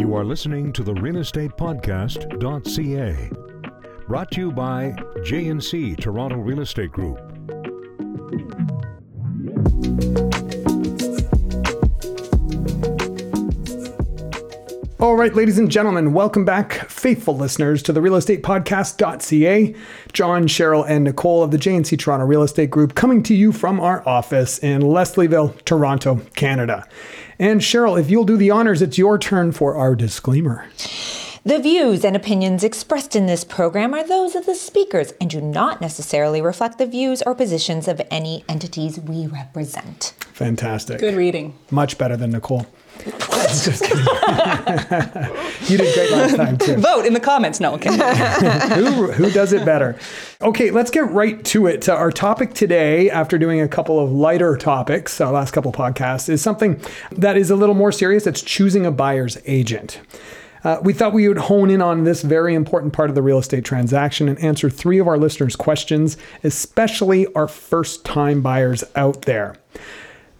You are listening to the Real Estate realestatepodcast.ca. Brought to you by J&C Toronto Real Estate Group. All right, ladies and gentlemen, welcome back, faithful listeners, to the realestatepodcast.ca. Jon, Cheryl, and Nicole of the J&C Toronto Real Estate Group coming to you from our office in Leslieville, Toronto, Canada. And Cheryl, if you'll do the honors, it's your turn for our disclaimer. The views and opinions expressed in this program are those of the speakers and do not necessarily reflect the views or positions of any entities we represent. Fantastic. Good reading. Much better than Nicole. Just kidding. you did great last time, too. Vote in the comments. No, okay. who, who does it better? Okay, let's get right to it. Uh, our topic today, after doing a couple of lighter topics, uh, last couple podcasts, is something that is a little more serious. It's choosing a buyer's agent. Uh, we thought we would hone in on this very important part of the real estate transaction and answer three of our listeners' questions, especially our first time buyers out there.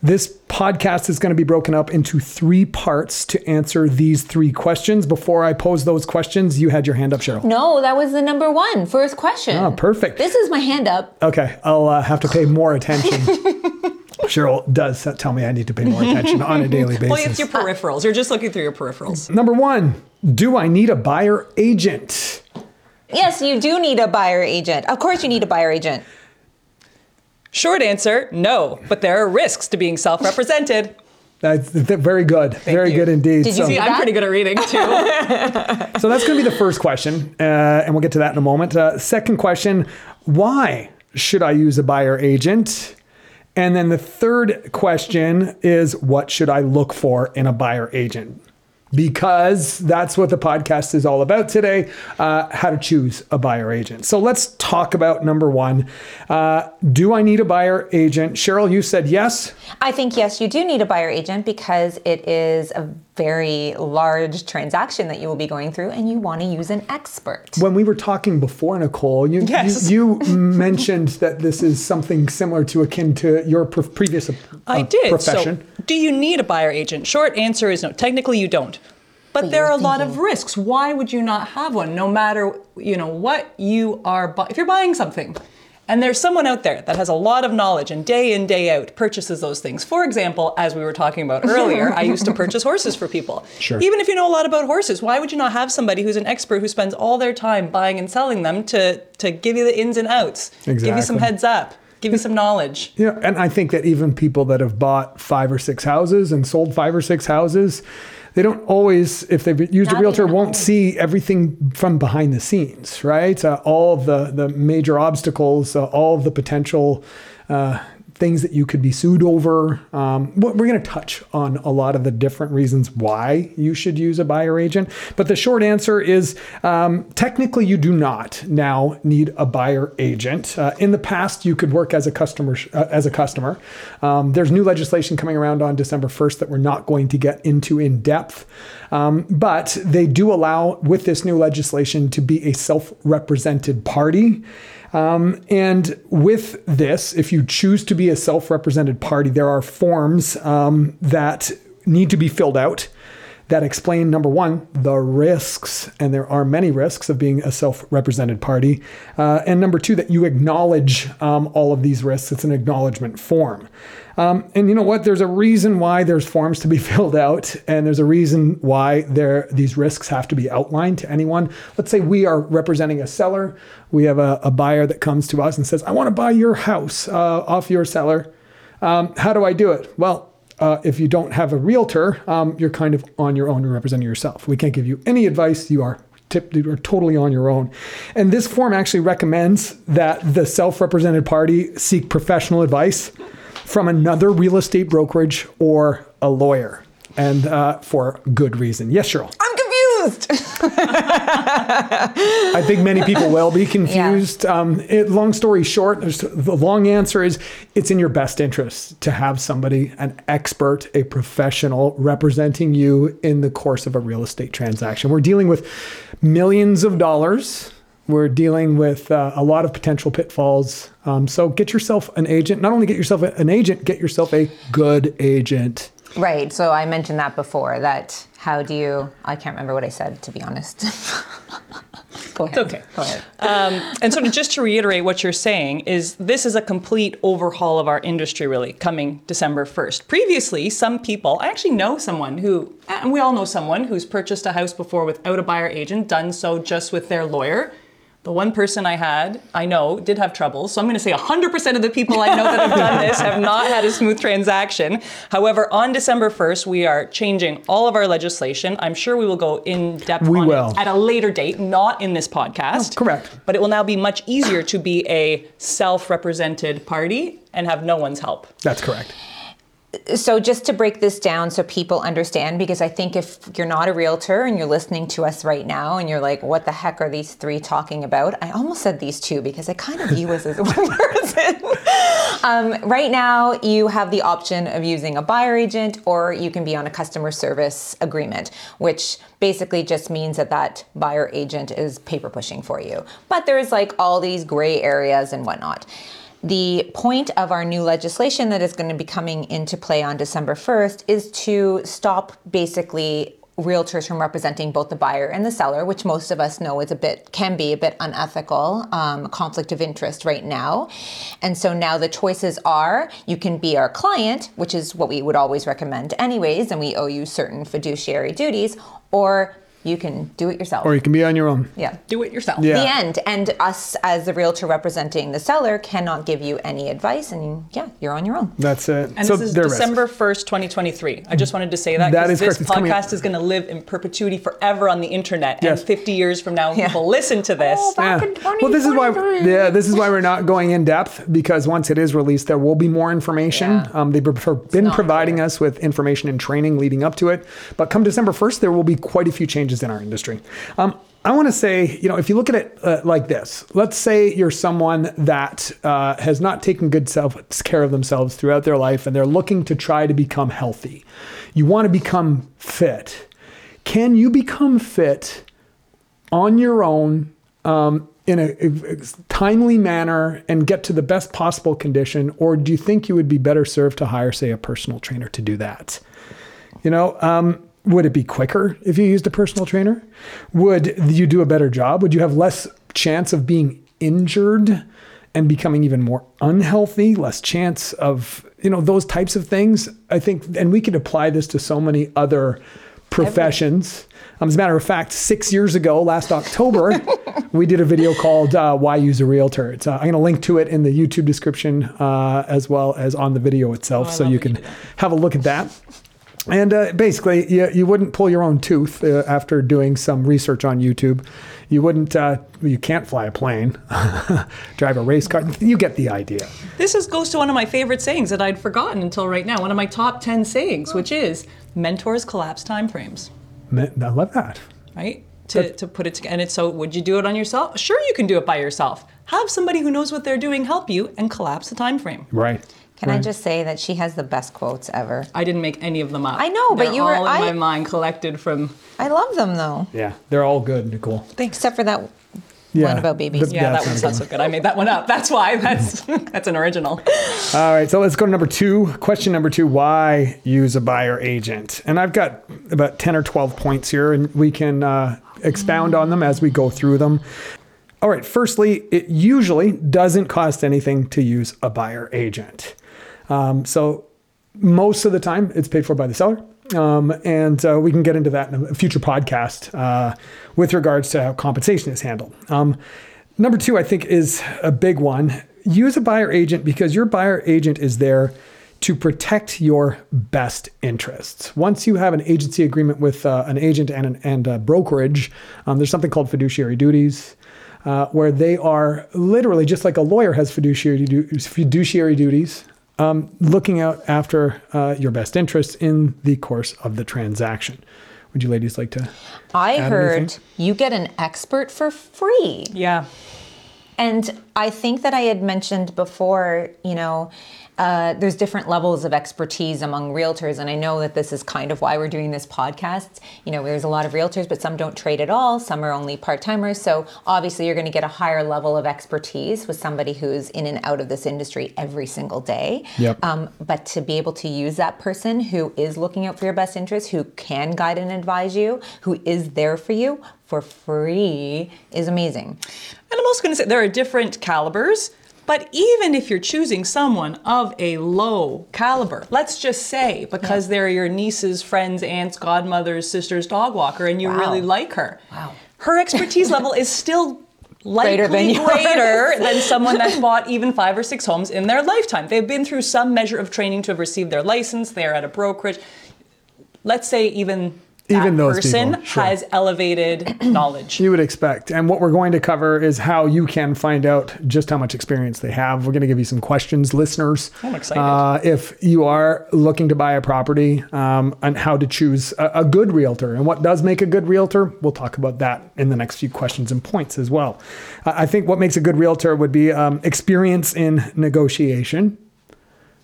This podcast is going to be broken up into three parts to answer these three questions. Before I pose those questions, you had your hand up, Cheryl. No, that was the number one, first question. Oh, perfect. This is my hand up. Okay, I'll uh, have to pay more attention. Cheryl does tell me I need to pay more attention on a daily basis. well, it's your peripherals. You're just looking through your peripherals. Number one, do I need a buyer agent? Yes, you do need a buyer agent. Of course, you need a buyer agent. Short answer, no. But there are risks to being self-represented. That's very good. very you. good indeed. Did you See, do I'm pretty good at reading too. So that's going to be the first question, uh, and we'll get to that in a moment. Uh, second question why should I use a buyer agent? And then the third question is what should I look for in a buyer agent? Because that's what the podcast is all about today uh, how to choose a buyer agent. So let's talk about number one. Uh, do I need a buyer agent? Cheryl, you said yes. I think, yes, you do need a buyer agent because it is a very large transaction that you will be going through and you want to use an expert. When we were talking before, Nicole, you, Yes. you, you mentioned that this is something similar to akin to your pre- previous uh, I did. profession. So, do you need a buyer agent? Short answer is no. Technically, you don't. But there you're a lot of risks. Why would you not have one? No matter you know what you are. Bu- if you're buying something, and there's someone out there that has a lot of knowledge and day in day out purchases those things. For example, as we were talking about earlier, I used to purchase horses for people. Sure. Even if you know a lot about horses, why would you not have somebody who's an expert who spends all their time buying and selling them to to give you the ins and outs, give you some heads up, give you some knowledge. Yeah, and I think that even people that have bought five or six houses and sold five or six houses, they don't always, if they've used a realtor, won't see everything from behind the scenes, right? Uh, all of the the major obstacles, uh, all of the potential. Uh, Things that you could be sued over. Um, we're going to touch on a lot of the different reasons why you should use a buyer agent. But the short answer is um, technically, you do not now need a buyer agent. Uh, in the past, you could work as a customer. Uh, as a customer, um, there's new legislation coming around on December 1st that we're not going to get into in depth. Um, but they do allow, with this new legislation, to be a self-represented party. Um, and with this, if you choose to be a self represented party, there are forms um, that need to be filled out that explain number one, the risks, and there are many risks of being a self represented party. Uh, and number two, that you acknowledge um, all of these risks. It's an acknowledgement form. Um, and you know what? There's a reason why there's forms to be filled out, and there's a reason why there these risks have to be outlined to anyone. Let's say we are representing a seller. We have a, a buyer that comes to us and says, "I want to buy your house uh, off your seller. Um, how do I do it?" Well, uh, if you don't have a realtor, um, you're kind of on your own. You're representing yourself. We can't give you any advice. You are tip, you are totally on your own. And this form actually recommends that the self-represented party seek professional advice from another real estate brokerage or a lawyer, and uh, for good reason. Yes, Cheryl. I'm confused. I think many people will be confused. Um, it, long story short, there's, the long answer is it's in your best interest to have somebody, an expert, a professional representing you in the course of a real estate transaction. We're dealing with millions of dollars. We're dealing with uh, a lot of potential pitfalls. Um, so get yourself an agent. Not only get yourself an agent, get yourself a good agent. Right. So I mentioned that before. That how do you? I can't remember what I said to be honest. Go ahead. okay. Go ahead. And so, to, just to reiterate what you're saying, is this is a complete overhaul of our industry, really, coming December 1st. Previously, some people, I actually know someone who, and we all know someone who's purchased a house before without a buyer agent, done so just with their lawyer. The one person I had, I know, did have trouble. So I'm going to say 100% of the people I know that have done this have not had a smooth transaction. However, on December 1st, we are changing all of our legislation. I'm sure we will go in depth We on will. it at a later date, not in this podcast. Oh, correct. But it will now be much easier to be a self represented party and have no one's help. That's correct. So just to break this down so people understand because i think if you're not a realtor and you're listening to us right now and you're like what the heck are these three talking about? I almost said these two because i kind of view us as one person. Um, right now you have the option of using a buyer agent or you can be on a customer service agreement which basically just means that that buyer agent is paper pushing for you. But there's like all these gray areas and whatnot the point of our new legislation that is going to be coming into play on December 1st is to stop basically realtors from representing both the buyer and the seller, which most of us know is a bit can be a bit unethical, um, conflict of interest right now. And so now the choices are you can be our client, which is what we would always recommend anyways, and we owe you certain fiduciary duties, or you can do it yourself. Or you can be on your own. yeah. Do it yourself. Yeah. The end. And us as the realtor representing the seller cannot give you any advice, and yeah, you're on your own. That's it. And so this is there are risks. December 1st, 2023. I just wanted to say that That 'cause is this correct. Podcast is going to live in perpetuity forever on the internet. Yes. And 50 years from now, Yeah. people listen to this. Yeah. Well, this is why. Yeah, this is why we're not going in depth because once it is released, there will be more information. Yeah. Um, they've been providing clear. us with information and training leading up to it. But come December first, there will be quite a few changes in our industry. Um, I want to say, you know, if you look at it uh, like this, let's say you're someone that uh, has not taken good self care of themselves throughout their life, and they're looking to try to become healthy. You want to become fit. Can you become fit on your own um, in a, a timely manner and get to the best possible condition, or do you think you would be better served to hire, say, a personal trainer to do that? You know, um, would it be quicker if you used a personal trainer? Would you do a better job? Would you have less chance of being injured and becoming even more unhealthy? Less chance of, you know, those types of things? I think, and we could apply this to so many other professions. Um, as a matter of fact, six years ago, last October, we did a video called uh, "Why Use a Realtor." It's, uh, I'm going to link to it in the YouTube description uh, as well as on the video itself, so you can have a look at that. And uh, basically, you, you wouldn't pull your own tooth uh, after doing some research on YouTube. You wouldn't. Uh, you can't fly a plane, drive a race car. You get the idea. This is, goes to one of my favorite sayings that I'd forgotten until right now. One of my top 10 sayings, which is mentors collapse timeframes. I love that. right? To, to put it together. And it's so, would you do it on yourself? Sure, you can do it by yourself. Have somebody who knows what they're doing help you and collapse the time frame. Right. Can I just say that she has the best quotes ever? I didn't make any of them up. I know, but They're you were- all in I- my mind collected from. I love them though, Yeah, they're all good, Nicole. except for that Yeah, one about babies. the- Yeah, that's that one's not not so good. I made that one up. That's why. That's that's an original. All right, so let's go to number two. Question number two why use a buyer agent? And I've got about 10 or 12 points here, and we can uh, expound on them as we go through them. All right, firstly, it usually doesn't cost anything to use a buyer agent. Um, so most of the time, it's paid for by the seller. Um, and uh, we can get into that in a future podcast uh, with regards to how compensation is handled. Um, number two, I think, is a big one. Use a buyer agent because your buyer agent is there to protect your best interests. Once you have an agency agreement with uh, an agent and, an, and a brokerage, um, there's something called fiduciary duties. Uh, where they are literally just like a lawyer has fiduciary, du- fiduciary duties, um, looking out after uh, your best interests in the course of the transaction. Would you ladies like to? I add heard anything? you get an expert for free. Yeah. And I think that I had mentioned before, you know, uh, there's different levels of expertise among realtors, and I know that this is kind of why we're doing this podcast. You know, there's a lot of realtors, but some don't trade at all. Some are only part timers. So obviously, you're going to get a higher level of expertise with somebody who's in and out of this industry every single day. Yep. Um, but to be able to use that person who is looking out for your best interest, who can guide and advise you, who is there for you for free, is amazing. And I'm also going to say there are different calibers. But even if you're choosing someone of a low caliber, let's just say because they're your niece's friend's aunt's godmother's sister's dog walker and you Wow. really like her, Wow. her expertise level is still likely Greater than greater than someone that's bought even five or six homes in their lifetime. They've been through some measure of training to have received their license. They're at a brokerage. Let's say even Even those person people, sure. has elevated knowledge. You would expect. And what we're going to cover is how you can find out just how much experience they have. We're going to give you some questions, listeners. I'm excited. Uh, if you are looking to buy a property um, and how to choose a, a good realtor and what does make a good realtor, we'll talk about that in the next few questions and points as well. Uh, I think what makes a good realtor would be um, experience in negotiation,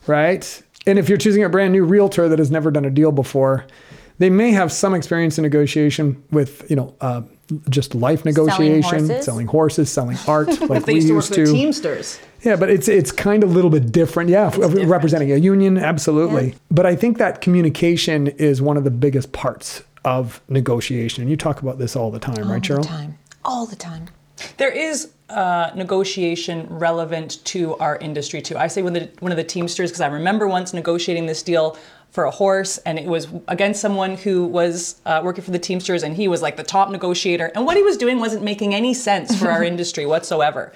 right? And if you're choosing a brand new realtor that has never done a deal before, they may have some experience in negotiation with, you know, uh, just life negotiation, horses? selling horses, selling art, like They we used to work used for the to. Teamsters. Yeah, but it's it's kind of a little bit different. Yeah, f- different. representing a union, absolutely. But I think that communication is one of the biggest parts of negotiation. And you talk about this all the time, right, Cheryl? All the time. All the time. There is uh, negotiation relevant to our industry too. I say one of the, one of the Teamsters because I remember once negotiating this deal for a horse, and it was against someone who was uh, working for the Teamsters, and he was like the top negotiator, and what he was doing wasn't making any sense for our industry whatsoever,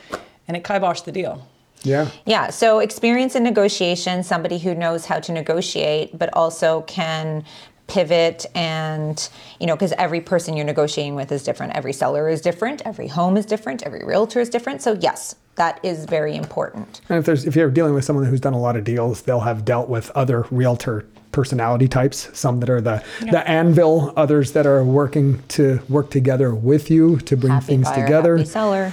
and it kiboshed the deal. Yeah. Yeah, so experience in negotiation, somebody who knows how to negotiate, but also can pivot and, you know, because every person you're negotiating with is different. Every seller is different, every home is different, every realtor is different. So, yes, that is very important. And if there's if you're dealing with someone who's done a lot of deals, they'll have dealt with other realtor personality types. Some that are the the anvil, others that are working to work together with you to bring Happy things buyer, together. happy seller.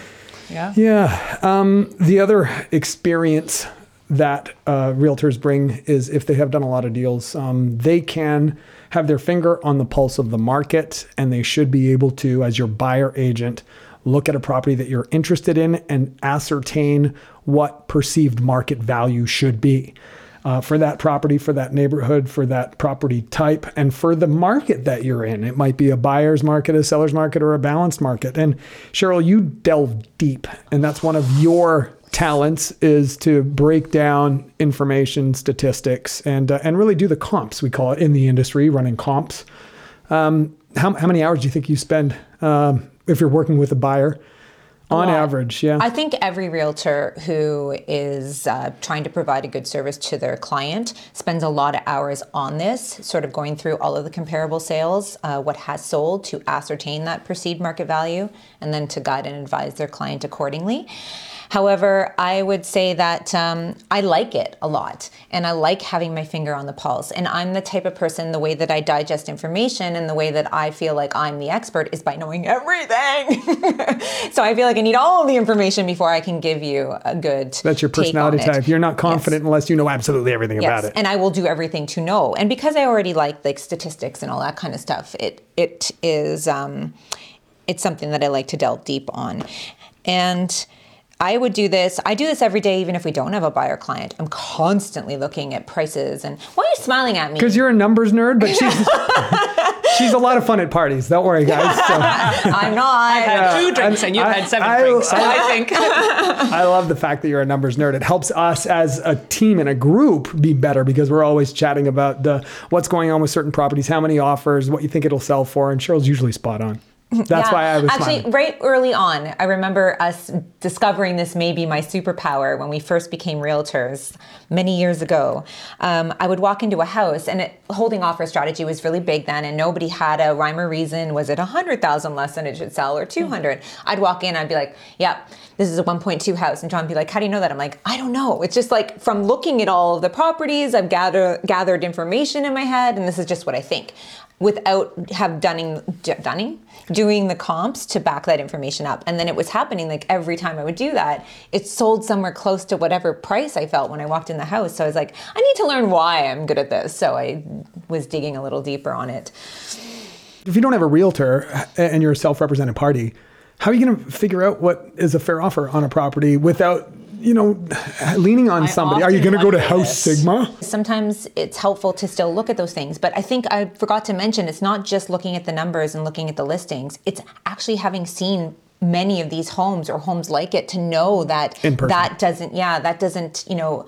Yeah. Yeah. Um, the other experience that uh, realtors bring is if they have done a lot of deals, um, they can have their finger on the pulse of the market and they should be able to, as your buyer agent, look at a property that you're interested in and ascertain what perceived market value should be. Uh, for that property, for that neighborhood, for that property type, and for the market that you're in. It might be a buyer's market, a seller's market, or a balanced market. And Cheryl, you delve deep, and that's one of your talents is to break down information, statistics, and uh, and really do the comps. We call it in the industry, running comps. Um, how, how many hours do you think you spend um, if you're working with a buyer? On lot. average, yeah. I think every realtor who is uh, trying to provide a good service to their client spends a lot of hours on this, sort of going through all of the comparable sales, uh, what has sold to ascertain that perceived market value, and then to guide and advise their client accordingly. However, I would say that um, I like it a lot and I like having my finger on the pulse. And I'm the type of person, the way that I digest information and the way that I feel like I'm the expert is by knowing everything. so I feel like I need all the information before I can give you a good. That's your personality it. type. You're not confident unless you know absolutely everything Yes, about it. and I will do everything to know. And because I already like like statistics and all that kind of stuff, it it is um, it's something that I like to delve deep on. And I would do this. I do this every day, even if we don't have a buyer client. I'm constantly looking at prices. And why are you smiling at me? Because you're a numbers nerd, but she's she's a lot of fun at parties. Don't worry, guys. So, I'm not. I've had two drinks and you've I- had seven I- drinks. So I- I think I love the fact that you're a numbers nerd. It helps us as a team and a group be better because we're always chatting about the what's going on with certain properties, how many offers, what you think it'll sell for, and Cheryl's usually spot on. That's Yeah. why I was actually smiling. right early on. I remember us discovering this may be my superpower when we first became realtors many years ago. Um, I would walk into a house, and it, holding offer strategy was really big then, and nobody had a rhyme or reason. Was it a hundred thousand less than it should sell, or two hundred? I'd walk in, I'd be like, "Yep." This is a 1.2 house, and Jon would be like, "How do you know that?" I'm like, "I don't know. It's just like from looking at all of the properties, I've gathered gathered information in my head, and this is just what I think." Without have dunning dunning doing the comps to back that information up. And then it was happening like every time i would do that it sold somewhere close to whatever price i felt when i walked in the house. So i was like i need to learn why i'm good at this. So i was digging a little deeper on it. If you don't have a realtor uh, and you're a self-represented party, how are you going to figure out what is a fair offer on a property without, you know, leaning on I somebody? Are you going to go to House this. Sigma? sometimes it's helpful to still look at those things but i think i forgot to mention it's not just looking at the numbers and looking at the listings it's actually having seen many of these homes or homes like it to know that that doesn't yeah that doesn't you know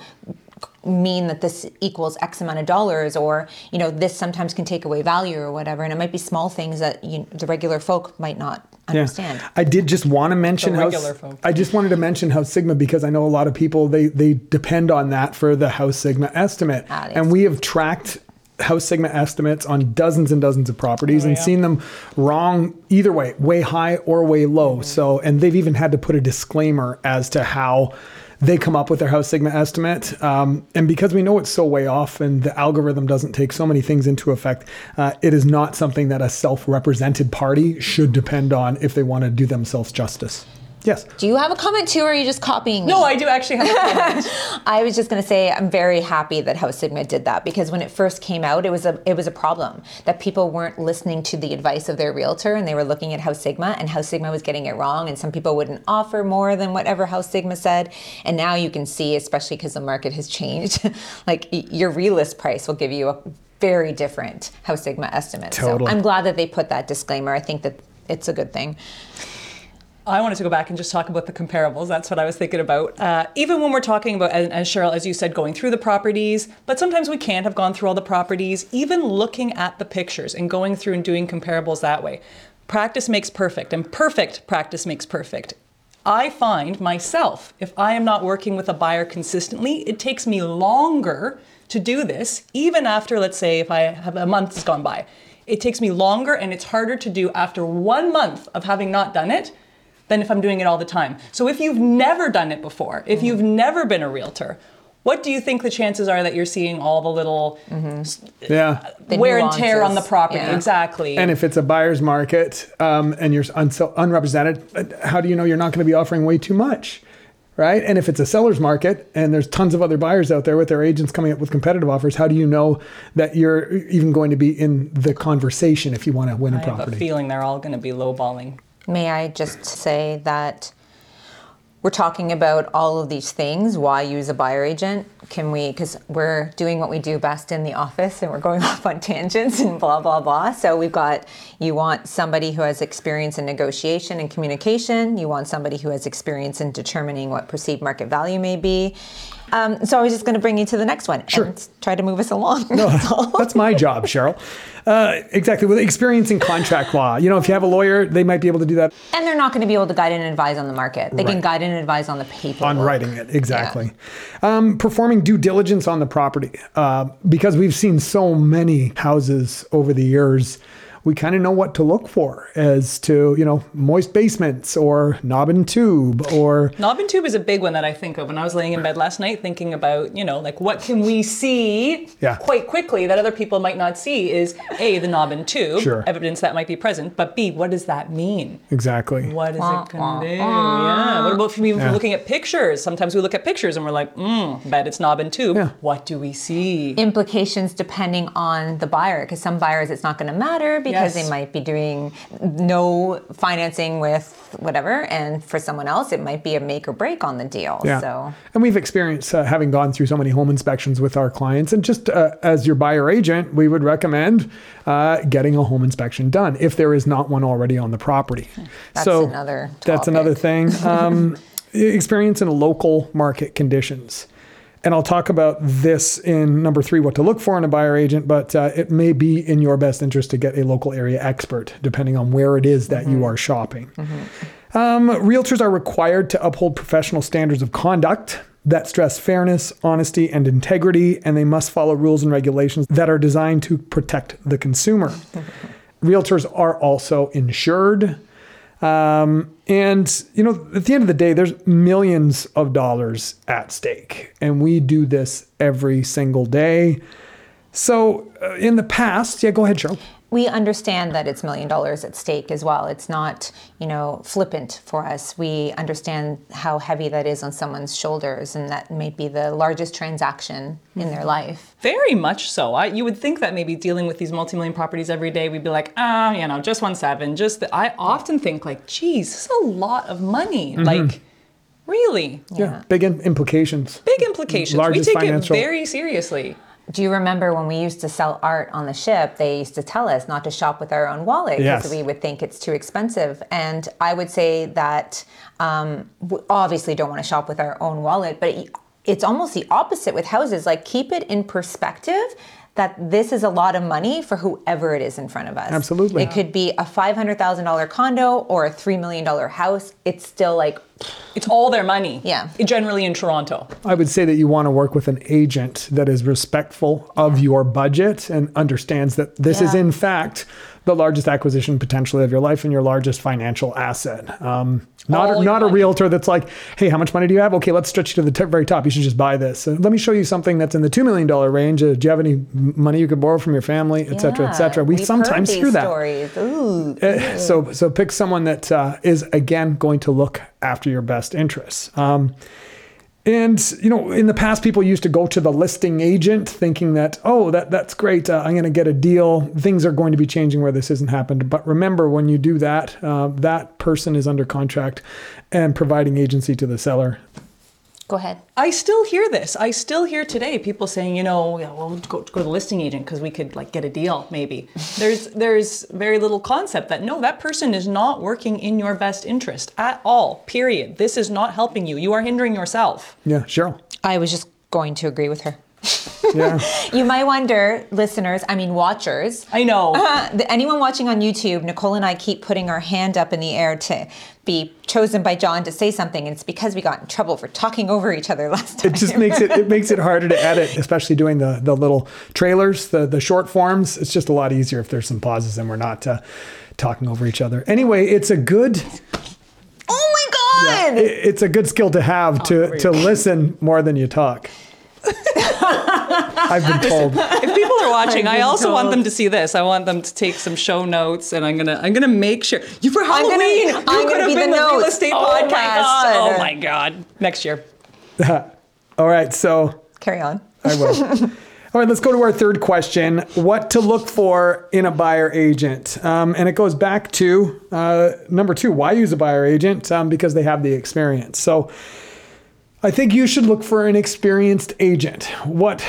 mean that this equals x amount of dollars or you know this sometimes can take away value or whatever. And it might be small things that you, the regular folk might not understand. I did just want to mention The how regular folk. I just wanted to mention House Sigma because I know a lot of people they they depend on that for the House Sigma estimate, Ah, and we have tracked House Sigma estimates on dozens and dozens of properties and yeah. seen them wrong either way, way high or way low. So, and they've even had to put a disclaimer as to how they come up with their House Sigma estimate. Um, and because we know it's so way off and the algorithm doesn't take so many things into effect, uh, it is not something that a self represented party should depend on if they want to do themselves justice. Yes. do you have a comment too or are you just copying me No, I do actually have a comment. I was just going to say I'm very happy that House Sigma did that because when it first came out, it was a it was a problem that people weren't listening to the advice of their realtor and they were looking at House Sigma and House Sigma was getting it wrong and some people wouldn't offer more than whatever House Sigma said. And now you can see, especially because the market has changed, like your realist price will give you a very different House Sigma estimate. Totally. So I'm glad that they put that disclaimer. I think that it's a good thing. I wanted to go back and just talk about the comparables. That's what I was thinking about. Uh, even when we're talking about, and, and Cheryl, as you said, going through the properties, but sometimes we can't have gone through all the properties. Even looking at the pictures and going through and doing comparables that way, practice makes perfect, and perfect practice makes perfect. I find myself, if I am not working with a buyer consistently, it takes me longer to do this, even after, let's say, if I have a month has gone by. It takes me longer and it's harder to do after one month of having not done it than if I'm doing it all the time. So if you've never done it before, if you've never been a realtor, what do you think the chances are that you're seeing all the little Yeah. The wear and tear on the property? yeah. Exactly. And if it's a buyer's market um, and you're un- unrepresented, uh, how do you know you're not going to be offering way too much? Right. And if it's a seller's market and there's tons of other buyers out there with their agents coming up with competitive offers, how do you know that you're even going to be in the conversation if you want to win a I have a property? feeling they're all going to be lowballing. May I just say that we're talking about all of these things. Why use a buyer agent? Can we, because we're doing what we do best in the office and we're going off on tangents and blah, blah, blah. So we've got, you want somebody who has experience in negotiation and communication. You want somebody who has experience in determining what perceived market value may be. Um, so I was just going to bring you to the next one Sure. and try to move us along. No, That's my job, Cheryl. Uh, exactly. With experience in contract law, you know, if you have a lawyer, they might be able to do that And they're not going to be able to guide and advise on the market. They can guide and advise on the paper. on writing it exactly um, performing due diligence on the property uh, because we've seen so many houses over the years we kind of know what to look for as to you know moist basements or knob and tube or Knob and tube is a big one that I think of when I was laying in bed last night thinking about, you know, like what can we see Yeah. quite quickly that other people might not see is A, the knob and tube, Sure. evidence that might be present, but B, what does that mean? exactly What is it going to do? Yeah. What about if we- if Yeah. looking at pictures? Sometimes we look at pictures and we're like, mm, bet it's knob and tube. Yeah. What do we see? implications depending on the buyer because some buyers it's not going to matter because Yes. they might be doing no financing with whatever and for someone else it might be a make or break on the deal Yeah. so And we've experienced uh, having gone through so many home inspections with our clients. And just uh, as your buyer agent, we would recommend uh, getting a home inspection done if there is not one already on the property. That's so another That's another thing. Um, experience in local market conditions. And I'll talk about this in number three, what to look for in a buyer agent, but uh, it may be in your best interest to get a local area expert, depending on where it is that you are shopping. Um, realtors are required to uphold professional standards of conduct that stress fairness, honesty, and integrity, and they must follow rules and regulations that are designed to protect the consumer. Realtors are also insured. Um, and, you know, at the end of the day, there's millions of dollars at stake, and we do this every single day. So, uh, in the past, yeah, go ahead, Cheryl. We understand that it's million dollars at stake as well. It's not, you know, flippant for us. We understand how heavy that is on someone's shoulders, and that may be the largest transaction in their life. Very much so. I, you would think that maybe dealing with these multi-million properties every day, we'd be like, ah, you know, just one seven. Just the, I often think like, geez, this is a lot of money. Like, really, Yeah, big in- implications. big implications. Largest we take financial- it very seriously. Do you remember when we used to sell art on the ship? They used to tell us not to shop with our own wallet because Yes. we would think it's too expensive. And I would say that um, we obviously don't want to shop with our own wallet, but it's almost the opposite with houses. Like, keep it in perspective that this is a lot of money for whoever it is in front of us. Absolutely. It could be a $500,000 condo or a $3 million house. It's still like, It's all their money. Yeah. Generally in Toronto. I would say that you want to work with an agent that is respectful of your budget and understands that this is in fact the largest acquisition potentially of your life and your largest financial asset. Um, not All a, not a realtor that's like, hey, how much money do you have? Okay, let's stretch you to the t- very top. You should just buy this. Uh, let me show you something that's in the two million dollar range. Uh, do you have any money you could borrow from your family, et cetera, et cetera? We sometimes heard hear these that. Stories. Ooh. Uh, so so pick someone that uh, is again going to look after your best interests. Um, and you know, in the past, people used to go to the listing agent thinking that, oh, that that's great. Uh, I'm going to get a deal. Things are going to be changing where this hasn't happened. But remember, when you do that, uh, that person is under contract and providing agency to the seller. Go ahead. I still hear this. I still hear today people saying, you know, yeah, well, go, go to the listing agent because we could like get a deal, maybe. there's there's very little concept that no, that person is not working in your best interest at all. Period. This is not helping you. You are hindering yourself. Yeah, Cheryl. I was just going to agree with her. Yeah. You might wonder, listeners, I mean, watchers. I know. Uh, anyone watching on YouTube, Nicole and I keep putting our hand up in the air to be chosen by Jon to say something. And it's because we got in trouble for talking over each other last time. it just makes it it makes it harder to edit, especially doing the the little trailers, the the short forms. It's just a lot easier if there's some pauses and we're not uh, talking over each other. Anyway, it's a good oh my God! it- it's a good skill to have to to listen more than you talk. I've been told. if people are watching, I been also want them to see this. I want them to take some show notes, and I'm gonna I'm gonna make sure you for gonna- Halloween. you I'm gonna could have be been the the, real estate Oh podcast. God. Oh my god! Next year. All right, so Carry on. I will. All right, let's go to our third question. What to look for in a buyer agent? Um, and it goes back to uh, number two why use a buyer agent? Um, because they have the experience. So I think you should look for an experienced agent. What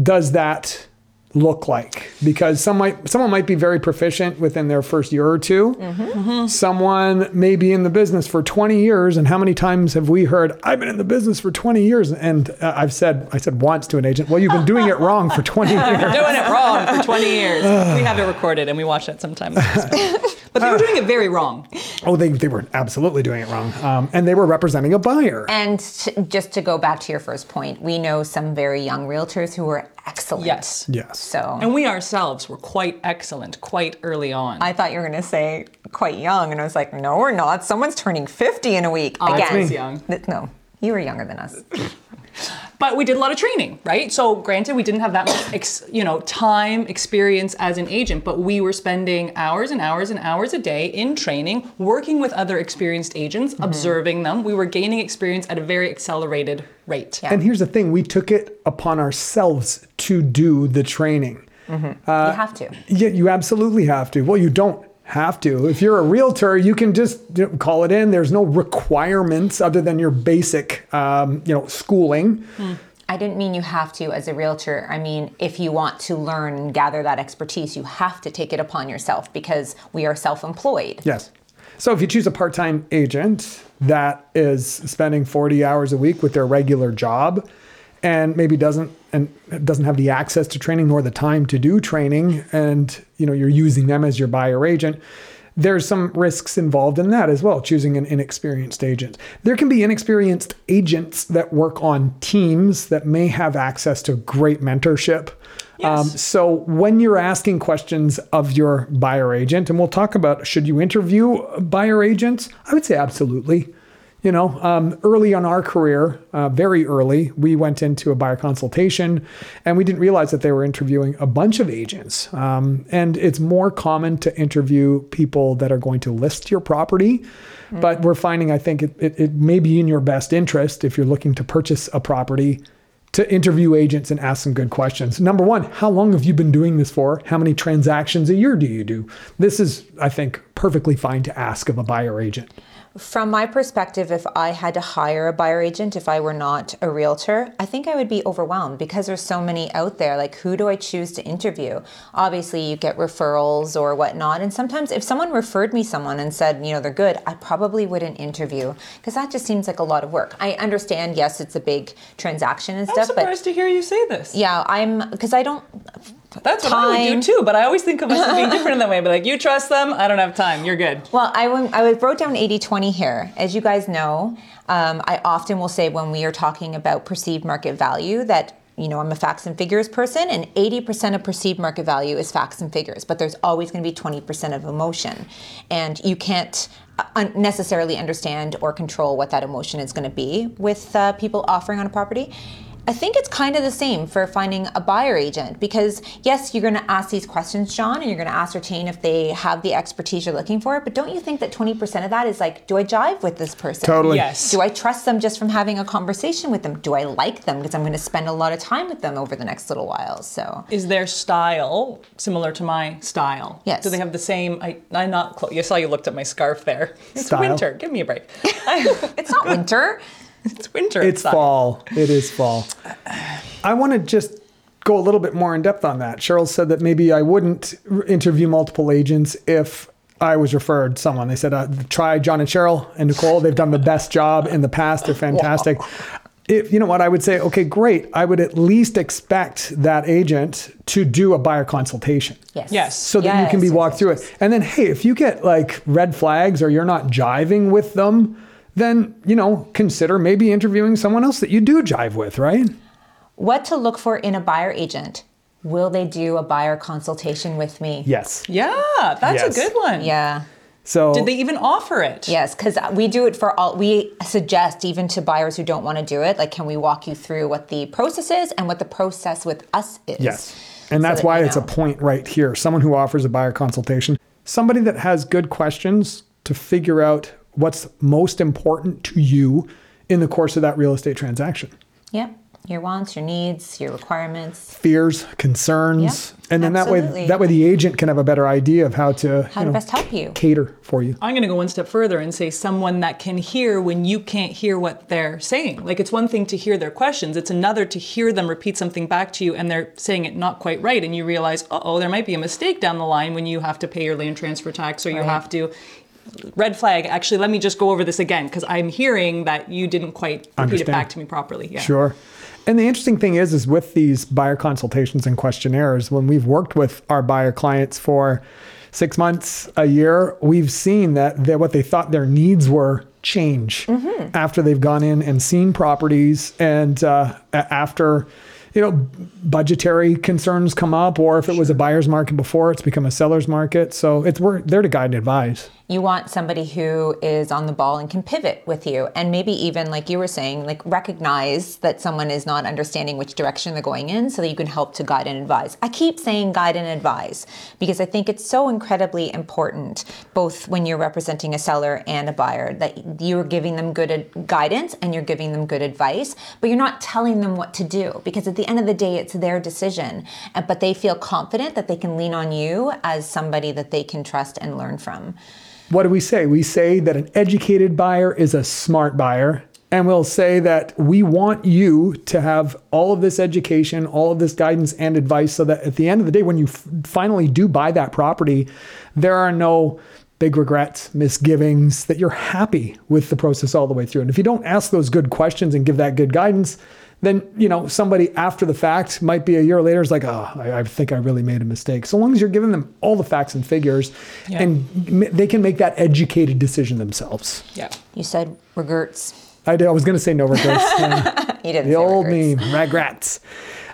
does that look like? Because some might, someone might be very proficient within their first year or 2 Someone may be in the business for 20 years. And how many times have we heard, I've been in the business for 20 years? And uh, I've said, I said once to an agent, well, you've been doing it wrong for 20 years. doing it wrong for 20 years. we have it recorded and we watch it sometimes. but they were doing it very wrong. Oh, they, they were absolutely doing it wrong. Um, and they were representing a buyer. And t- just to go back to your first point, we know some very young realtors who were excellent. Yes. Yes. So And we ourselves were quite excellent quite early on. I thought you were going to say quite young, and I was like, no, we're not. Someone's turning 50 in a week. Oh, that's Again, me. young. Th- no, you were younger than us. but we did a lot of training, right? So granted, we didn't have that much, ex, you know, time experience as an agent, but we were spending hours and hours and hours a day in training, working with other experienced agents, mm-hmm. observing them. We were gaining experience at a very accelerated rate. Yeah. And here's the thing we took it upon ourselves to do the training. Mm-hmm. Uh, you have to. Yeah, you absolutely have to. Well, you don't have to. If you're a realtor, you can just call it in. There's no requirements other than your basic, um, you know, schooling. I didn't mean you have to as a realtor. I mean, if you want to learn and gather that expertise, you have to take it upon yourself because we are self employed. Yes. So if you choose a part-time agent that is spending 40 hours a week with their regular job and maybe doesn't and doesn't have the access to training nor the time to do training and you know you're using them as your buyer agent there's some risks involved in that as well choosing an inexperienced agent there can be inexperienced agents that work on teams that may have access to great mentorship um, Yes. so when you're asking questions of your buyer agent, and we'll talk about should you interview buyer agents, I would say absolutely. You know, um, early on our career, uh, very early, we went into a buyer consultation and we didn't realize that they were interviewing a bunch of agents. Um, and it's more common to interview people that are going to list your property. But we're finding, I think, it, it, it may be in your best interest if you're looking to purchase a property to interview agents and ask some good questions. Number one, how long have you been doing this for? How many transactions a year do you do? This is, I think, perfectly fine to ask of a buyer agent. From my perspective, if I had to hire a buyer agent, if I were not a realtor, I think I would be overwhelmed because there's so many out there. Like, who do I choose to interview? Obviously, you get referrals or whatnot. And sometimes, if someone referred me someone and said, you know, they're good, I probably wouldn't interview because that just seems like a lot of work. I understand, yes, it's a big transaction and I'm stuff, but surprised to hear you say this. yeah, I'm because I don't. That's what I would do too, but I always think of us as being different in that way. But like, you trust them, I don't have time. You're good. Well, I, went- I wrote down 80 20 here. As you guys know, um, I often will say when we are talking about perceived market value that you know, I'm a facts and figures person, and 80% of perceived market value is facts and figures, but there's always going to be 20% of emotion. And you can't uh, un- necessarily understand or control what that emotion is going to be with uh, people offering on a property. I think it's kind of the same for finding a buyer agent because, yes, you're going to ask these questions, Jon, and you're going to ascertain if they have the expertise you're looking for. But don't you think that 20% of that is like, do I jive with this person? Totally. Yes. Do I trust them just from having a conversation with them? Do I like them because I'm going to spend a lot of time with them over the next little while? So, Is their style similar to my style? Yes. Do they have the same? I, I'm not. Clo- you saw you looked at my scarf there. It's Style? winter. Give me a break. It's not winter. it's winter. It's outside. fall. It is fall. I want to just go a little bit more in depth on that. Cheryl said that maybe I wouldn't interview multiple agents if I was referred someone. They said, uh, try Jon and Cheryl and Nicole. They've done the best job in the past. They're fantastic. If, you know what, I would say, okay, great. I would at least expect that agent to do a buyer consultation Yes. Yes. so that you can be walked yes, through it. And then, hey, if you get like red flags or you're not jiving with them, then, you know, consider maybe interviewing someone else that you do jive with, right? What to look for in a buyer agent? Will they do a buyer consultation with me? Yes. Yeah, that's Yes. a good one. Yeah. So Did they even offer it? Yes, because we do it for all. We suggest even to buyers who don't want to do it, like, can we walk you through what the process is and what the process with us is? Yes. And So that's that why you it's a point right here. Someone who offers a buyer consultation, somebody that has good questions to figure out what's most important to you in the course of that real estate transaction. Yep. Your wants, your needs, your requirements, Fears, concerns, Yep, and then that way that way the agent can have a better idea of how to, how you to know, best help you. cater for you. I'm going to go one step further and say someone that can hear when you can't hear what they're saying. Like it's one thing to hear their questions, it's another to hear them repeat something back to you and they're saying it not quite right. And you realize, uh oh, there might be a mistake down the line when you have to pay your land transfer tax or you Right. have to. Red flag, actually, let me just go over this again because I'm hearing that you didn't quite repeat it back to me properly. Yeah. Sure. And the interesting thing is, is with these buyer consultations and questionnaires, when we've worked with our buyer clients for six months, a year, we've seen that they, what they thought their needs were change after they've gone in and seen properties and uh, after you know budgetary concerns come up or if it was a buyer's market before it's become a seller's market. So it's we're there to guide and advise. You want somebody who is on the ball and can pivot with you, and maybe even, like you were saying, like recognize that someone is not understanding which direction they're going in so that you can help to guide and advise. I keep saying guide and advise because I think it's so incredibly important, both when you're representing a seller and a buyer, that you're giving them good ad- guidance and you're giving them good advice, but you're not telling them what to do because at the end of the day, it's their decision. But they feel confident that they can lean on you as somebody that they can trust and learn from. what do we say? We say that an educated buyer is a smart buyer. And we'll say that we want you to have all of this education, all of this guidance and advice so that at the end of the day, when you f- finally do buy that property, there are no big regrets, misgivings, that you're happy with the process all the way through. And if you don't ask those good questions and give that good guidance, then you know somebody after the fact might be a year later is like, oh, I, I think I really made a mistake. So long as you're giving them all the facts and figures, Yeah. and m- they can make that educated decision themselves. Yeah. You said regrets. I, did, I was going to say no regrets. Yeah. You didn't the say old regrets. meme, regrets.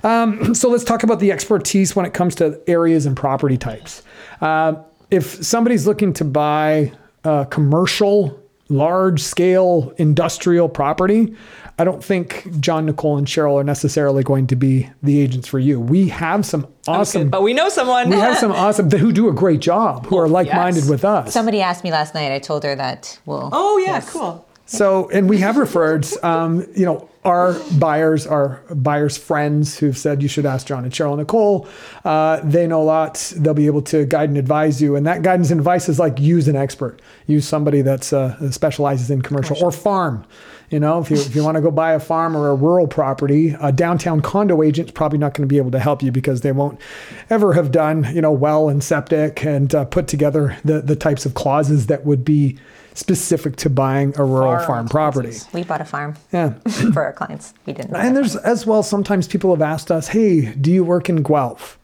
Um, so let's talk about the expertise when it comes to areas and property types. Uh, if somebody's looking to buy a commercial large scale industrial property, I don't think Jon, Nicole, and Cheryl are necessarily going to be the agents for you. We have some awesome, But we know someone. we have some awesome who do a great job, who are like minded yes. with us. Somebody asked me last night. I told her that we'll. oh yeah, yes. cool. So, and we have referred, um, you know, our buyers, our buyers' friends who've said you should ask Jon and Cheryl and Nicole. Uh, they know a lot. They'll be able to guide and advise you. And that guidance and advice is like use an expert, use somebody that's uh, that specializes in commercial, or farm. You know, if you if you want to go buy a farm or a rural property, a downtown condo agent's probably not going to be able to help you because they won't ever have done you know well and septic and uh, put together the the types of clauses that would be specific to buying a rural Farm farm property. We bought a farm Yeah. for our clients. We didn't. And there's as well, sometimes people have asked us, hey, do you work in Guelph?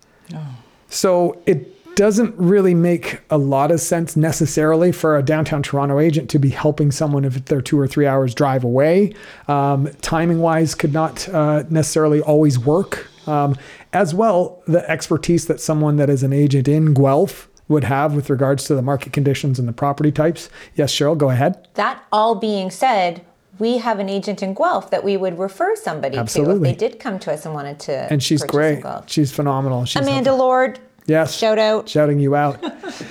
So it doesn't really make a lot of sense necessarily for a downtown Toronto agent to be helping someone if they're two or three hours drive away. Um, timing wise, could not uh, necessarily always work. Um, as well, the expertise that someone that is an agent in Guelph would have with regards to the market conditions and the property types. Yes, Cheryl, go ahead. That all being said, we have an agent in Guelph that we would refer somebody Absolutely. to if they did come to us and wanted to. And she's great. She's phenomenal. She's Amanda Lord. Yes. Shout out. Shouting you out.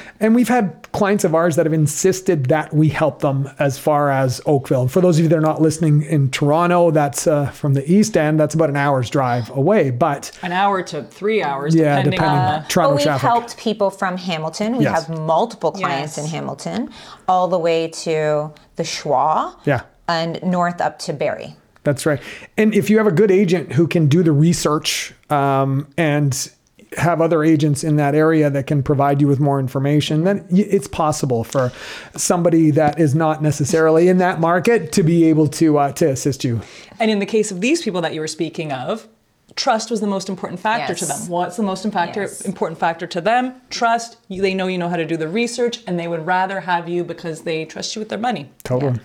and we've had clients of ours that have insisted that we help them as far as Oakville. For those of you that are not listening in Toronto, that's uh, from the East End. That's about an hour's drive away. But An hour to three hours, yeah, depending, depending on on the. Toronto but we've traffic. helped people from Hamilton. We Yes. have multiple clients Yes. in Hamilton, all the way to the Shwa. Yeah. And north up to Barrie. That's right. And if you have a good agent who can do the research um, and have other agents in that area that can provide you with more information, then it's possible for somebody that is not necessarily in that market to be able to uh, to assist you. And in the case of these people that you were speaking of, trust was the most important factor to them. What's the most impactor, Yes. important factor to them? Trust. You, they know you know how to do the research, and they would rather have you because they trust you with their money. Totally.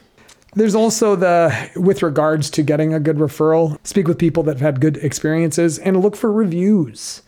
There's also the, with regards to getting a good referral, speak with people that have had good experiences and look for reviews.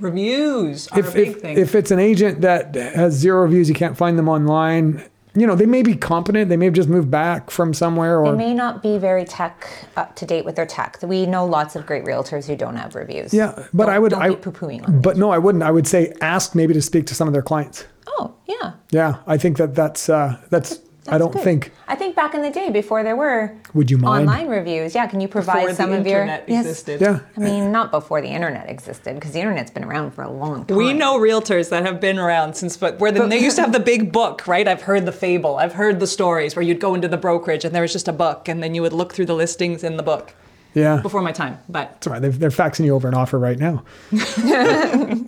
Reviews are a If, big if, thing. if it's an agent that has zero reviews, you can't find them online, you know, they may be competent. They may have just moved back from somewhere They may not be very tech up to date with their tech. We know lots of great realtors who don't have reviews. yeah, but Don't- I would, don't I, be poo-pooing on but no, I wouldn't. I would say ask maybe to speak to some of their clients. Oh, yeah. Yeah. I think that that's, uh, that's, I don't good. think, I think back in the day, before there were Would you mind? online reviews, yeah. Can you provide before some the of your? internet Yes. yeah. I mean, not before the internet existed, because the internet's been around for a long time. We know realtors that have been around since, but where the, they used to have the big book, right? I've heard the fable, I've heard the stories where you'd go into the brokerage and there was just a book, and then you would look through the listings in the book. Yeah. Before my time, but That's all right. They're, they're faxing you over an offer right now. in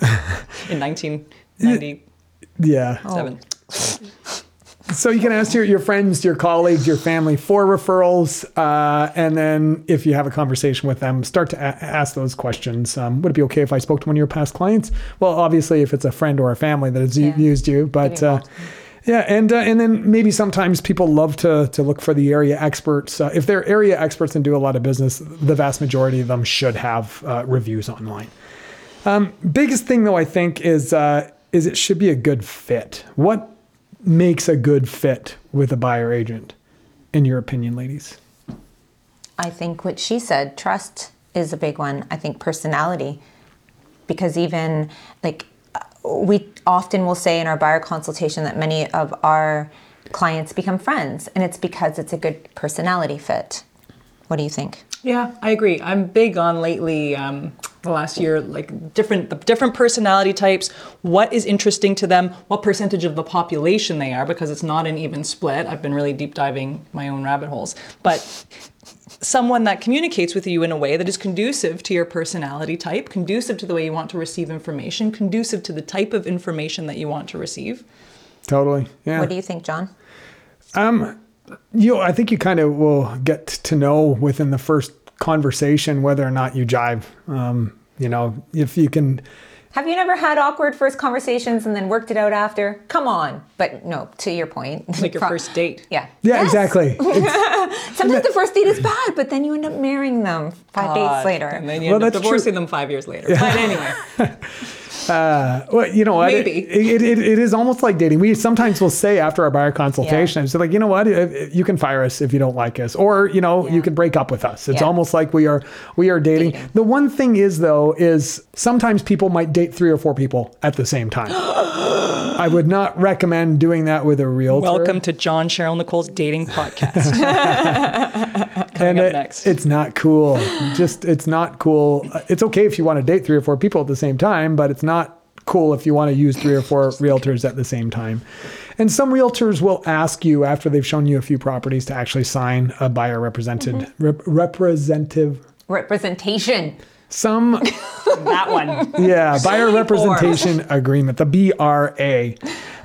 1997. Yeah. Oh. So you can ask your, your friends, your colleagues, your family for referrals, uh, and then if you have a conversation with them, start to a- ask those questions. Um, would it be okay if I spoke to one of your past clients? Well, obviously, if it's a friend or a family that has Yeah. used you, but uh, yeah, and uh, and then maybe sometimes people love to to look for the area experts. Uh, if they're area experts and do a lot of business, the vast majority of them should have uh, reviews online. Um, biggest thing though, I think, is uh, is it should be a good fit. What makes a good fit with a buyer agent, in your opinion, ladies? I think what she said, trust is a big one. I think personality, because even like uh, we often will say in our buyer consultation that many of our clients become friends, and it's because it's a good personality fit. What do you think? Yeah, I agree. I'm big on lately, um, the last year, like different the different personality types. What is interesting to them? What percentage of the population they are? Because it's not an even split. I've been really deep diving my own rabbit holes, but someone that communicates with you in a way that is conducive to your personality type, conducive to the way you want to receive information, conducive to the type of information that you want to receive. Totally. Yeah. What do you think, Jon? Um, you I think you kind of will get to know within the first conversation whether or not you jive. Um, you know, if you can Have you never had awkward first conversations and then worked it out after? Come on. But no, to your point. Like your Pro- first date. Yeah. Yeah, Yes. exactly. Sometimes the first date is bad, but then you end up marrying them five dates later. And then you Well, end up that's true. divorcing them five years later. But anyway. Uh, well, you know what? It- Maybe. It, it, it is almost like dating. We sometimes will say after our buyer consultation, it's like, you know what? You can fire us if you don't like us, or you know, you can break up with us. It's Yeah. almost like we are we are dating. Dating. The one thing is though, is sometimes people might date three or four people at the same time. I would not recommend doing that with a realtor. Welcome to Jon Cheryl Nicole's dating podcast. and up it- next. it's not cool. Just it's not cool. It's okay if you want to date three or four people at the same time, but it's not cool if you want to use three or four realtors at the same time. And some realtors will ask you after they've shown you a few properties to actually sign a buyer represented Mm-hmm. rep- representative. Representation. Some that one. yeah buyer representation agreement, the BRA,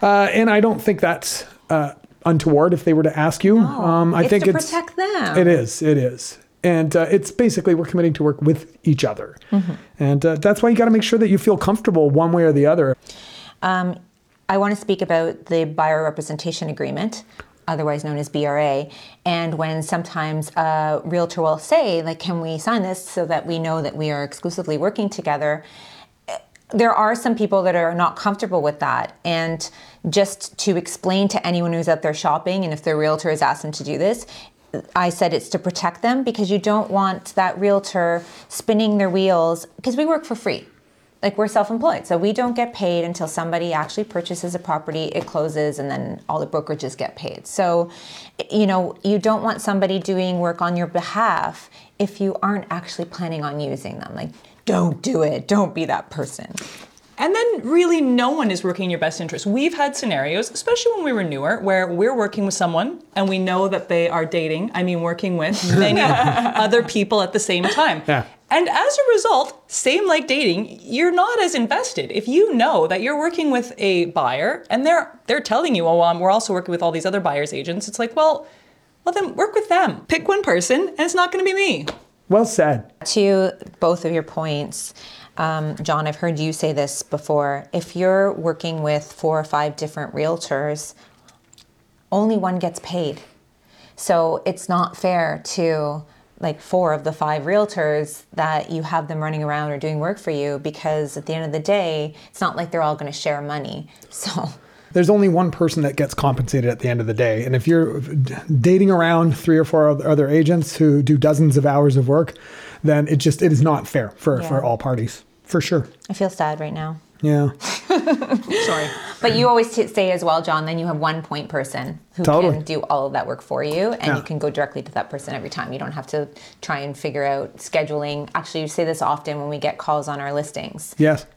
uh, and I don't think that's uh, untoward if they were to ask you. um, I it's think to it's protect them. It is. It is. And uh, it's basically we're committing to work with each other. And uh, that's why you got to make sure that you feel comfortable one way or the other. Um, I want to speak about the buyer representation agreement, otherwise known as BRA. And when sometimes a realtor will say, like, can we sign this so that we know that we are exclusively working together? There are some people that are not comfortable with that. And just to explain to anyone who's out there shopping, and if their realtor has asked them to do this, I said it's to protect them because you don't want that realtor spinning their wheels because we work for free. Like we're self-employed so we don't get paid until somebody actually purchases a property it closes and then all the brokerages get paid. So you know you don't want somebody doing work on your behalf if you aren't actually planning on using them. Like don't do it don't be that person And then really no one is working in your best interest. We've had scenarios, especially when we were newer, where we're working with someone and we know that they are dating, I mean working with many other people at the same time. Yeah. And as a result, same like dating, you're not as invested. If you know that you're working with a buyer and they're they're telling you, "Oh, um, we're also working with all these other buyers agents." It's like, "Well, well then work with them. Pick one person and it's not going to be me." Well said. to both of your points um, Jon i've heard you say this before. If you're working with four or five different realtors only one gets paid. So it's not fair to like four of the five realtors that you have them running around or doing work for you because at the end of the day it's not like they're all going to share money. So There's only one person that gets compensated at the end of the day. And if you're dating around three or four other agents who do dozens of hours of work, then it just it is not fair for, Yeah. for all parties. For sure. i feel sad right now Yeah. Sorry. But you always t- say as well, Jon, then you have one point person who Totally. can do all of that work for you and Yeah. you can go directly to that person every time. You don't have to try and figure out scheduling. Actually, you say this often when we get calls on our listings. Yes.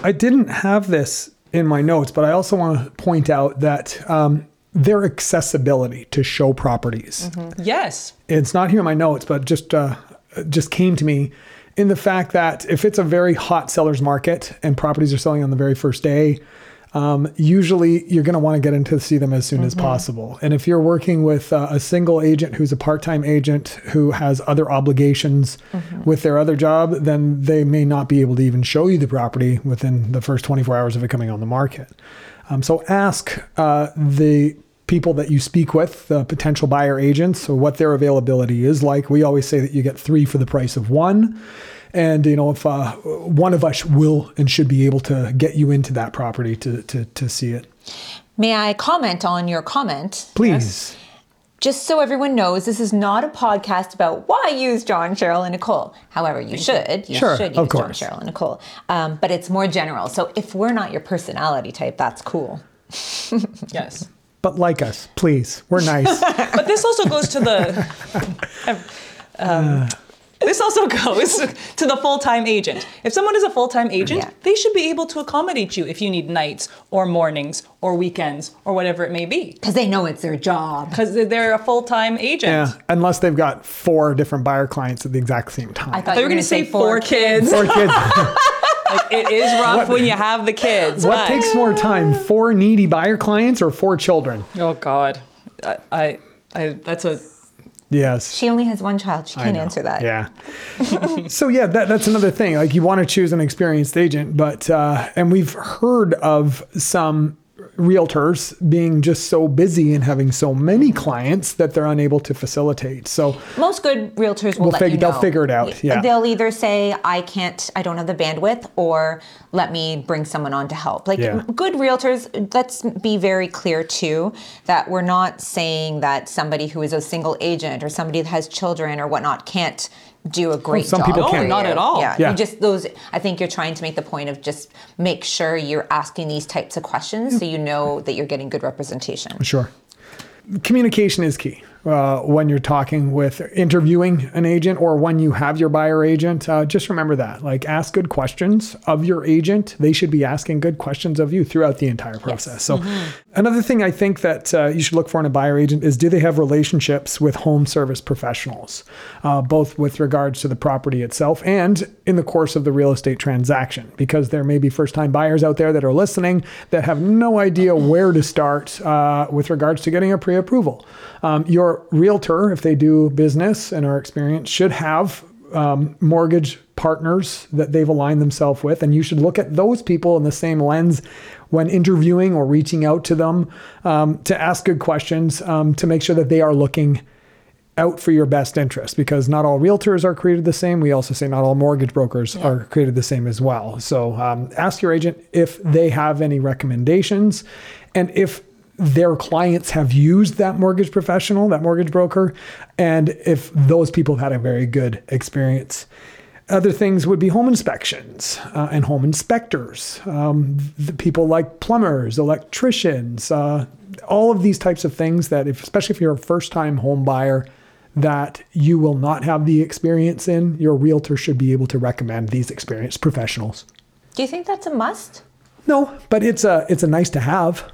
I didn't have this in my notes, but I also want to point out that um, their accessibility to show properties. Yes. It's not here in my notes, but just uh, just came to me in the fact that if it's a very hot seller's market and properties are selling on the very first day, um, usually you're going to want to get in to see them as soon as possible. And if you're working with uh, a single agent who's a part-time agent who has other obligations with their other job, then they may not be able to even show you the property within the first 24 hours of it coming on the market. Um, so ask uh, the people that you speak with, the potential buyer agents, or what their availability is like. We always say that you get three for the price of one. And you know, if uh, one of us will and should be able to get you into that property to to, to see it, May I comment on your comment? please. Just so everyone knows, this is not a podcast about why use Jon, Cheryl, and Nicole. However, you should. You Sure, should use of Jon. Cheryl, and Nicole. Um, but it's more general. So if we're not your personality type, that's cool. Yes. But like us, please. We're nice. But this also goes to the. Um, this also goes to the full-time agent. If someone is a full-time agent, Yeah. they should be able to accommodate you if you need nights or mornings or weekends or whatever it may be, Because they know it's their job. because they're a full-time agent. yeah, unless they've got four different buyer clients at the exact same time. I thought They were going to say four kids. Four kids. it is rough when you have the kids. what but- takes more time, four needy buyer clients or four children? Oh God, I, I, I that's a Yes. She only has one child. She can't answer that. Yeah. so yeah, that, that's another thing. Like you want to choose an experienced agent, but uh, and we've heard of some realtors being just so busy and having so many clients that they're unable to facilitate. So Most good realtors will Will let fig- you they'll figure it out, yeah. They'll either say, I can't, I don't have the bandwidth, or let me bring someone on to help. Like Yeah. good realtors, let's be very clear too that we're not saying that somebody who is a single agent or somebody that has children or whatnot can't do a great some job. people for can't. No, not at all. Yeah, Yeah. You just those. I think you're trying to make the point of just make sure you're asking these types of questions mm. so you know that you're getting good representation. Sure. Communication is key uh, when you're talking with interviewing an agent or when you have your buyer agent. Uh, just remember that. Like, ask good questions of your agent. They should be asking good questions of you throughout the entire process. So, another thing I think that uh, you should look for in a buyer agent is do they have relationships with home service professionals, uh, both with regards to the property itself and in the course of the real estate transaction? Because there may be first time buyers out there that are listening that have no idea where to start uh, with regards to getting a pre approval. Um, your realtor, if they do business and our experience, should have um, mortgage partners that they've aligned themselves with. And you should look at those people in the same lens when interviewing or reaching out to them um, to ask good questions um, to make sure that they are looking out for your best interest because not all realtors are created the same. We also say not all mortgage brokers are created the same as well. So um, ask your agent if they have any recommendations and if their clients have used that mortgage professional, that mortgage broker, and if those people have had a very good experience. Other things would be home inspections uh, and home inspectors, um, the people like plumbers, electricians, uh, all of these types of things that, if, especially if you're a first time home buyer, that you will not have the experience in, your realtor should be able to recommend these experienced professionals. Do you think that's a must? No, but it's a it's a nice to have.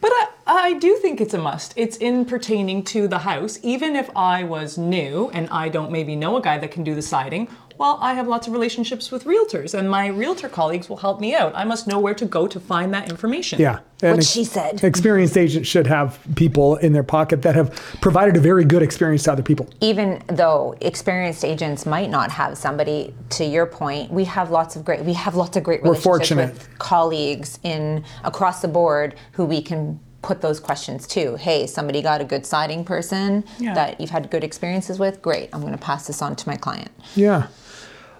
But I, I do think it's a must. It's in pertaining to the house. Even if I was new and I don't maybe know a guy that can do the siding, well, I have lots of relationships with realtors and my realtor colleagues will help me out. I must know where to go to find that information. Yeah. What ex- she said. Experienced agents should have people in their pocket that have provided a very good experience to other people. even though experienced agents might not have somebody to your point we have lots of great we have lots of great We're relationships fortunate. with colleagues in across the board who we can put those questions to hey somebody got a good siding person Yeah. that you've had good experiences with great i'm going to pass this on to my client Yeah.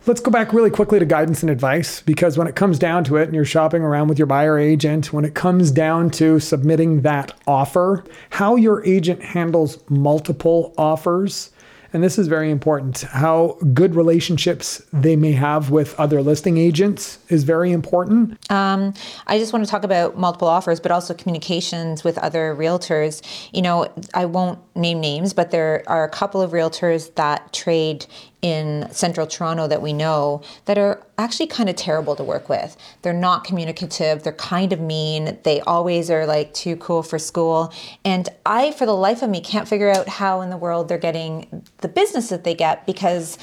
Let's go back really quickly to guidance and advice because when it comes down to it and you're shopping around with your buyer agent, when it comes down to submitting that offer, how your agent handles multiple offers, and this is very important, how good relationships they may have with other listing agents is very important. Um, I just want to talk about multiple offers, but also communications with other realtors. You know, I won't name names, but there are a couple of realtors that trade in central Toronto that we know that are actually kind of terrible to work with. They're not communicative, they're kind of mean, they always are like too cool for school. And I, for the life of me, can't figure out how in the world they're getting the business that they get because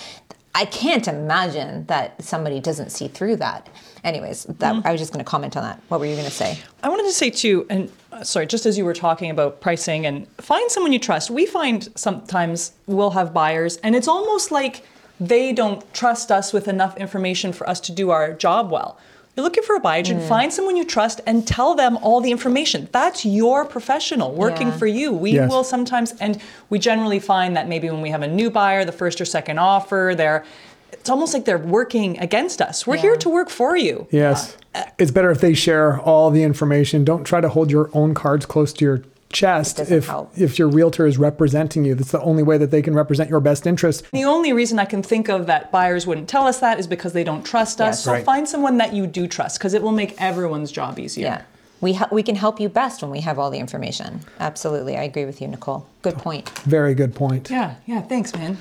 I can't imagine that somebody doesn't see through that. Anyways, that I was just going to comment on that. What were you going to say? I wanted to say too, and uh, sorry, just as you were talking about pricing and find someone you trust. We find sometimes we'll have buyers, and it's almost like they don't trust us with enough information for us to do our job well. You're looking for a buyer agent, mm. find someone you trust and tell them all the information. That's your professional working Yeah. for you. We Yes. will sometimes, and we generally find that maybe when we have a new buyer, the first or second offer, they're it's almost like they're working against us. We're here to work for you. Yes. Uh, uh, it's better if they share all the information. Don't try to hold your own cards close to your chest if help. if your realtor is representing you. That's the only way that they can represent your best interest. The only reason I can think of that buyers wouldn't tell us that is because they don't trust us. Yes. So Right. find someone that you do trust because it will make everyone's job easier. Yeah. We, ha- we can help you best when we have all the information. Absolutely. I agree with you, Nicole. Good point. Very good point. Yeah, yeah, thanks, man.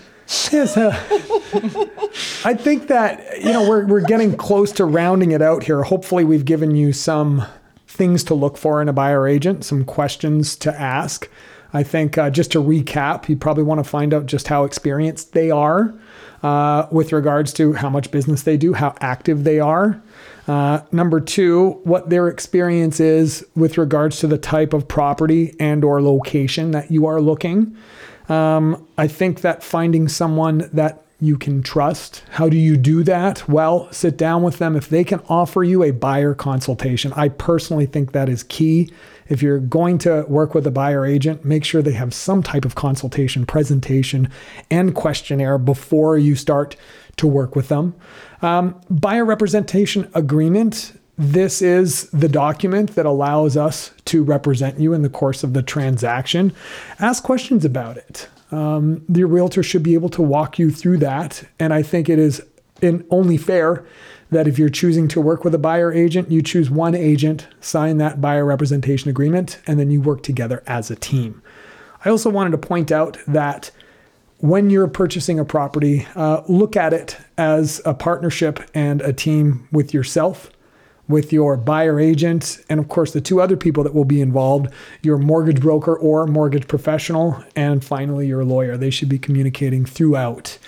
Yes, uh, I think that you know we're we're getting close to rounding it out here. Hopefully, we've given you some things to look for in a buyer agent, some questions to ask. I think uh, just to recap, you probably want to find out just how experienced they are uh, with regards to how much business they do, how active they are. Uh, number two, what their experience is with regards to the type of property and or location that you are looking. Um, I think that finding someone that you can trust. How do you do that? Well, sit down with them. If they can offer you a buyer consultation, I personally think that is key. If you're going to work with a buyer agent, make sure they have some type of consultation, presentation, and questionnaire before you start to work with them. Um, buyer representation agreement. This is the document that allows us to represent you in the course of the transaction. Ask questions about it. Um, the realtor should be able to walk you through that. And I think it is in only fair that if you're choosing to work with a buyer agent, you choose one agent, sign that buyer representation agreement, and then you work together as a team. I also wanted to point out that when you're purchasing a property, uh, look at it as a partnership and a team with yourself, with your buyer agent, and of course, the two other people that will be involved your mortgage broker or mortgage professional, and finally, your lawyer. They should be communicating throughout.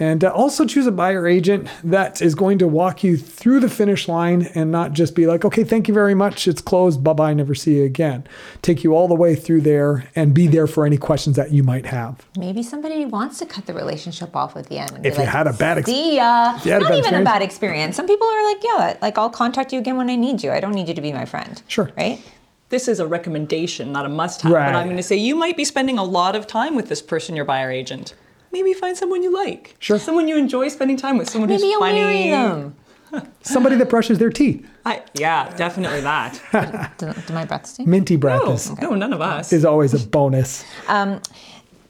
And uh, also choose a buyer agent that is going to walk you through the finish line and not just be like, okay, thank you very much. It's closed. Bye bye. Never see you again. Take you all the way through there and be there for any questions that you might have. Maybe somebody wants to cut the relationship off at the end. If be you like, had a bad ex- see ya. you had a Not bad even experience. a bad experience. Some people are like, yeah, like I'll contact you again when I need you. I don't need you to be my friend. Sure. Right? This is a recommendation, not a must have. Right. But I'm going to say you might be spending a lot of time with this person, your buyer agent. Maybe find someone you like. Sure. Someone you enjoy spending time with. Someone Maybe who's you'll funny. marry them. Somebody that brushes their teeth. I, yeah, definitely that. Do, do my breath stink? Minty breath no, is, no, none of us. is always a bonus. Um,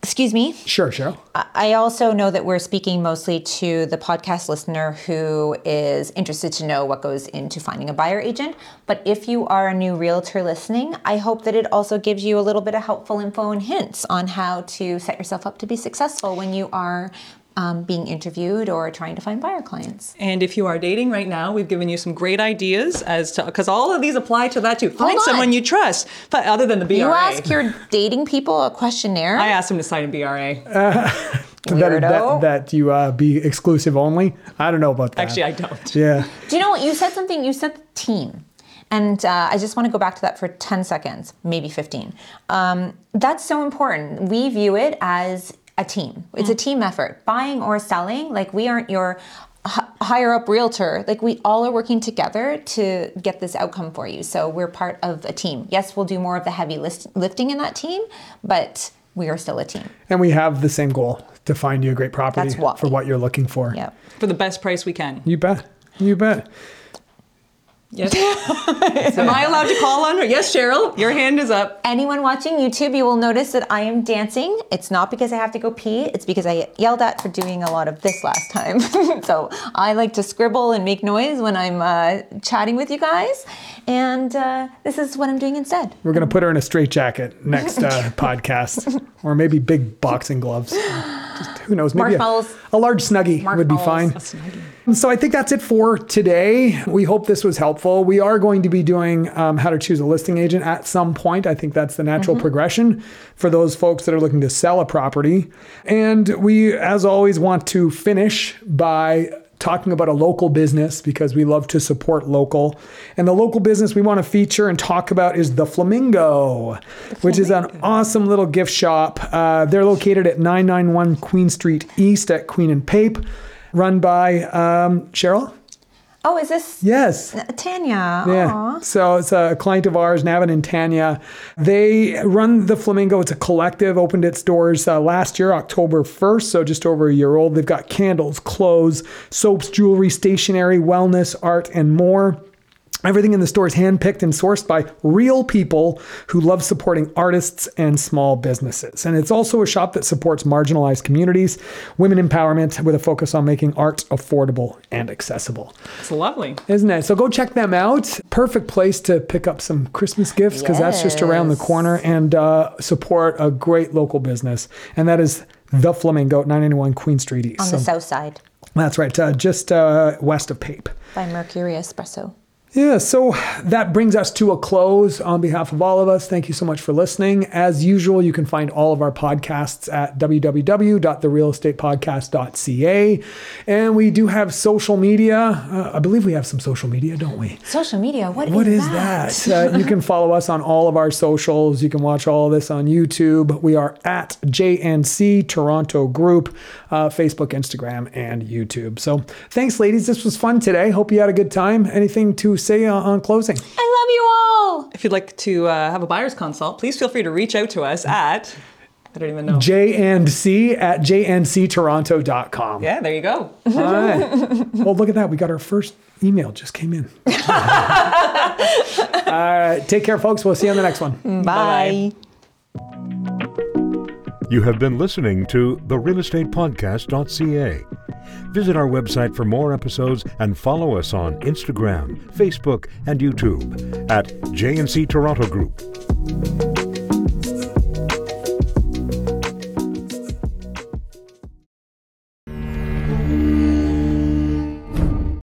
Excuse me. Sure, Cheryl. I also know that we're speaking mostly to the podcast listener who is interested to know what goes into finding a buyer agent. But if you are a new realtor listening, I hope that it also gives you a little bit of helpful info and hints on how to set yourself up to be successful when you are um, being interviewed or trying to find buyer clients. And if you are dating right now, we've given you some great ideas as to because all of these apply to that too. Find someone you trust, but other than the BRA. You ask your dating people a questionnaire. I asked him to sign a BRA. That, that, that you uh, be exclusive only. I don't know about that. Actually, I don't. yeah. Do you know what? You said something, you said team. And uh, I just want to go back to that for 10 seconds, maybe 15. Um, that's so important. We view it as a team, it's a team effort. Buying or selling, like we aren't your h- higher up realtor. Like we all are working together to get this outcome for you. So we're part of a team. Yes, we'll do more of the heavy list- lifting in that team, but we are still a team. And we have the same goal to find you a great property That's what for we- what you're looking for. Yep. For the best price we can. You bet. You bet. Yes. Am I allowed to call on her? Yes, Cheryl. Your hand is up. Anyone watching YouTube, you will notice that I am dancing. It's not because I have to go pee, it's because I yelled at for doing a lot of this last time. so I like to scribble and make noise when I'm uh, chatting with you guys. And uh, this is what I'm doing instead. We're going to put her in a straitjacket next uh, podcast, or maybe big boxing gloves. Just who knows? Maybe a, a large snuggie would be fine. So I think that's it for today. We hope this was helpful. We are going to be doing um, how to choose a listing agent at some point. I think that's the natural progression for those folks that are looking to sell a property. And we, as always, want to finish by talking about a local business because we love to support local. And the local business we want to feature and talk about is the Flamingo, which is an awesome little gift shop. Uh, they're located at 991 Queen Street East at Queen and Pape, run by um, Cheryl. Oh, is this Yes. Tanya? Yeah. Aw. So it's a client of ours, Navin and Tanya. They run the Flamingo. It's a collective, opened its doors uh, last year, October 1st, so just over a year old. They've got candles, clothes, soaps, jewelry, stationery, wellness, art, and more. Everything in the store is handpicked and sourced by real people who love supporting artists and small businesses. And it's also a shop that supports marginalized communities, women empowerment, with a focus on making art affordable and accessible It's lovely. isn't it? So go check them out. Perfect place to pick up some Christmas gifts because that's just around the corner and uh, support a great local business. And that is the Flamingo, 991 Queen Street East. On So the south side that's right, uh, just uh, west of Pape. by Mercury Espresso. Yeah, so that brings us to a close on behalf of all of us. Thank you so much for listening. As usual, you can find all of our podcasts at www.therealestatepodcast.ca. And we do have social media. Uh, I believe we have some social media, don't we? Social media, what, What is that? uh, you can follow us on all of our socials. You can watch all of this on YouTube. We are at JNC Toronto Group. Uh, Facebook, Instagram, and YouTube. So thanks, ladies. This was fun today. Hope you had a good time. Anything to say uh, on closing? I love you all. If you'd like to uh, have a buyer's consult, please feel free to reach out to us at, I don't even know. J and C at jnctoronto.com. yeah, there you go. All right. Well, look at that. We got our first email just came in. All right. Take care, folks. We'll see you on the next one. Bye. You have been listening to the realestatepodcast.ca. Visit our website for more episodes and follow us on Instagram, Facebook, and YouTube at JNC Toronto Group.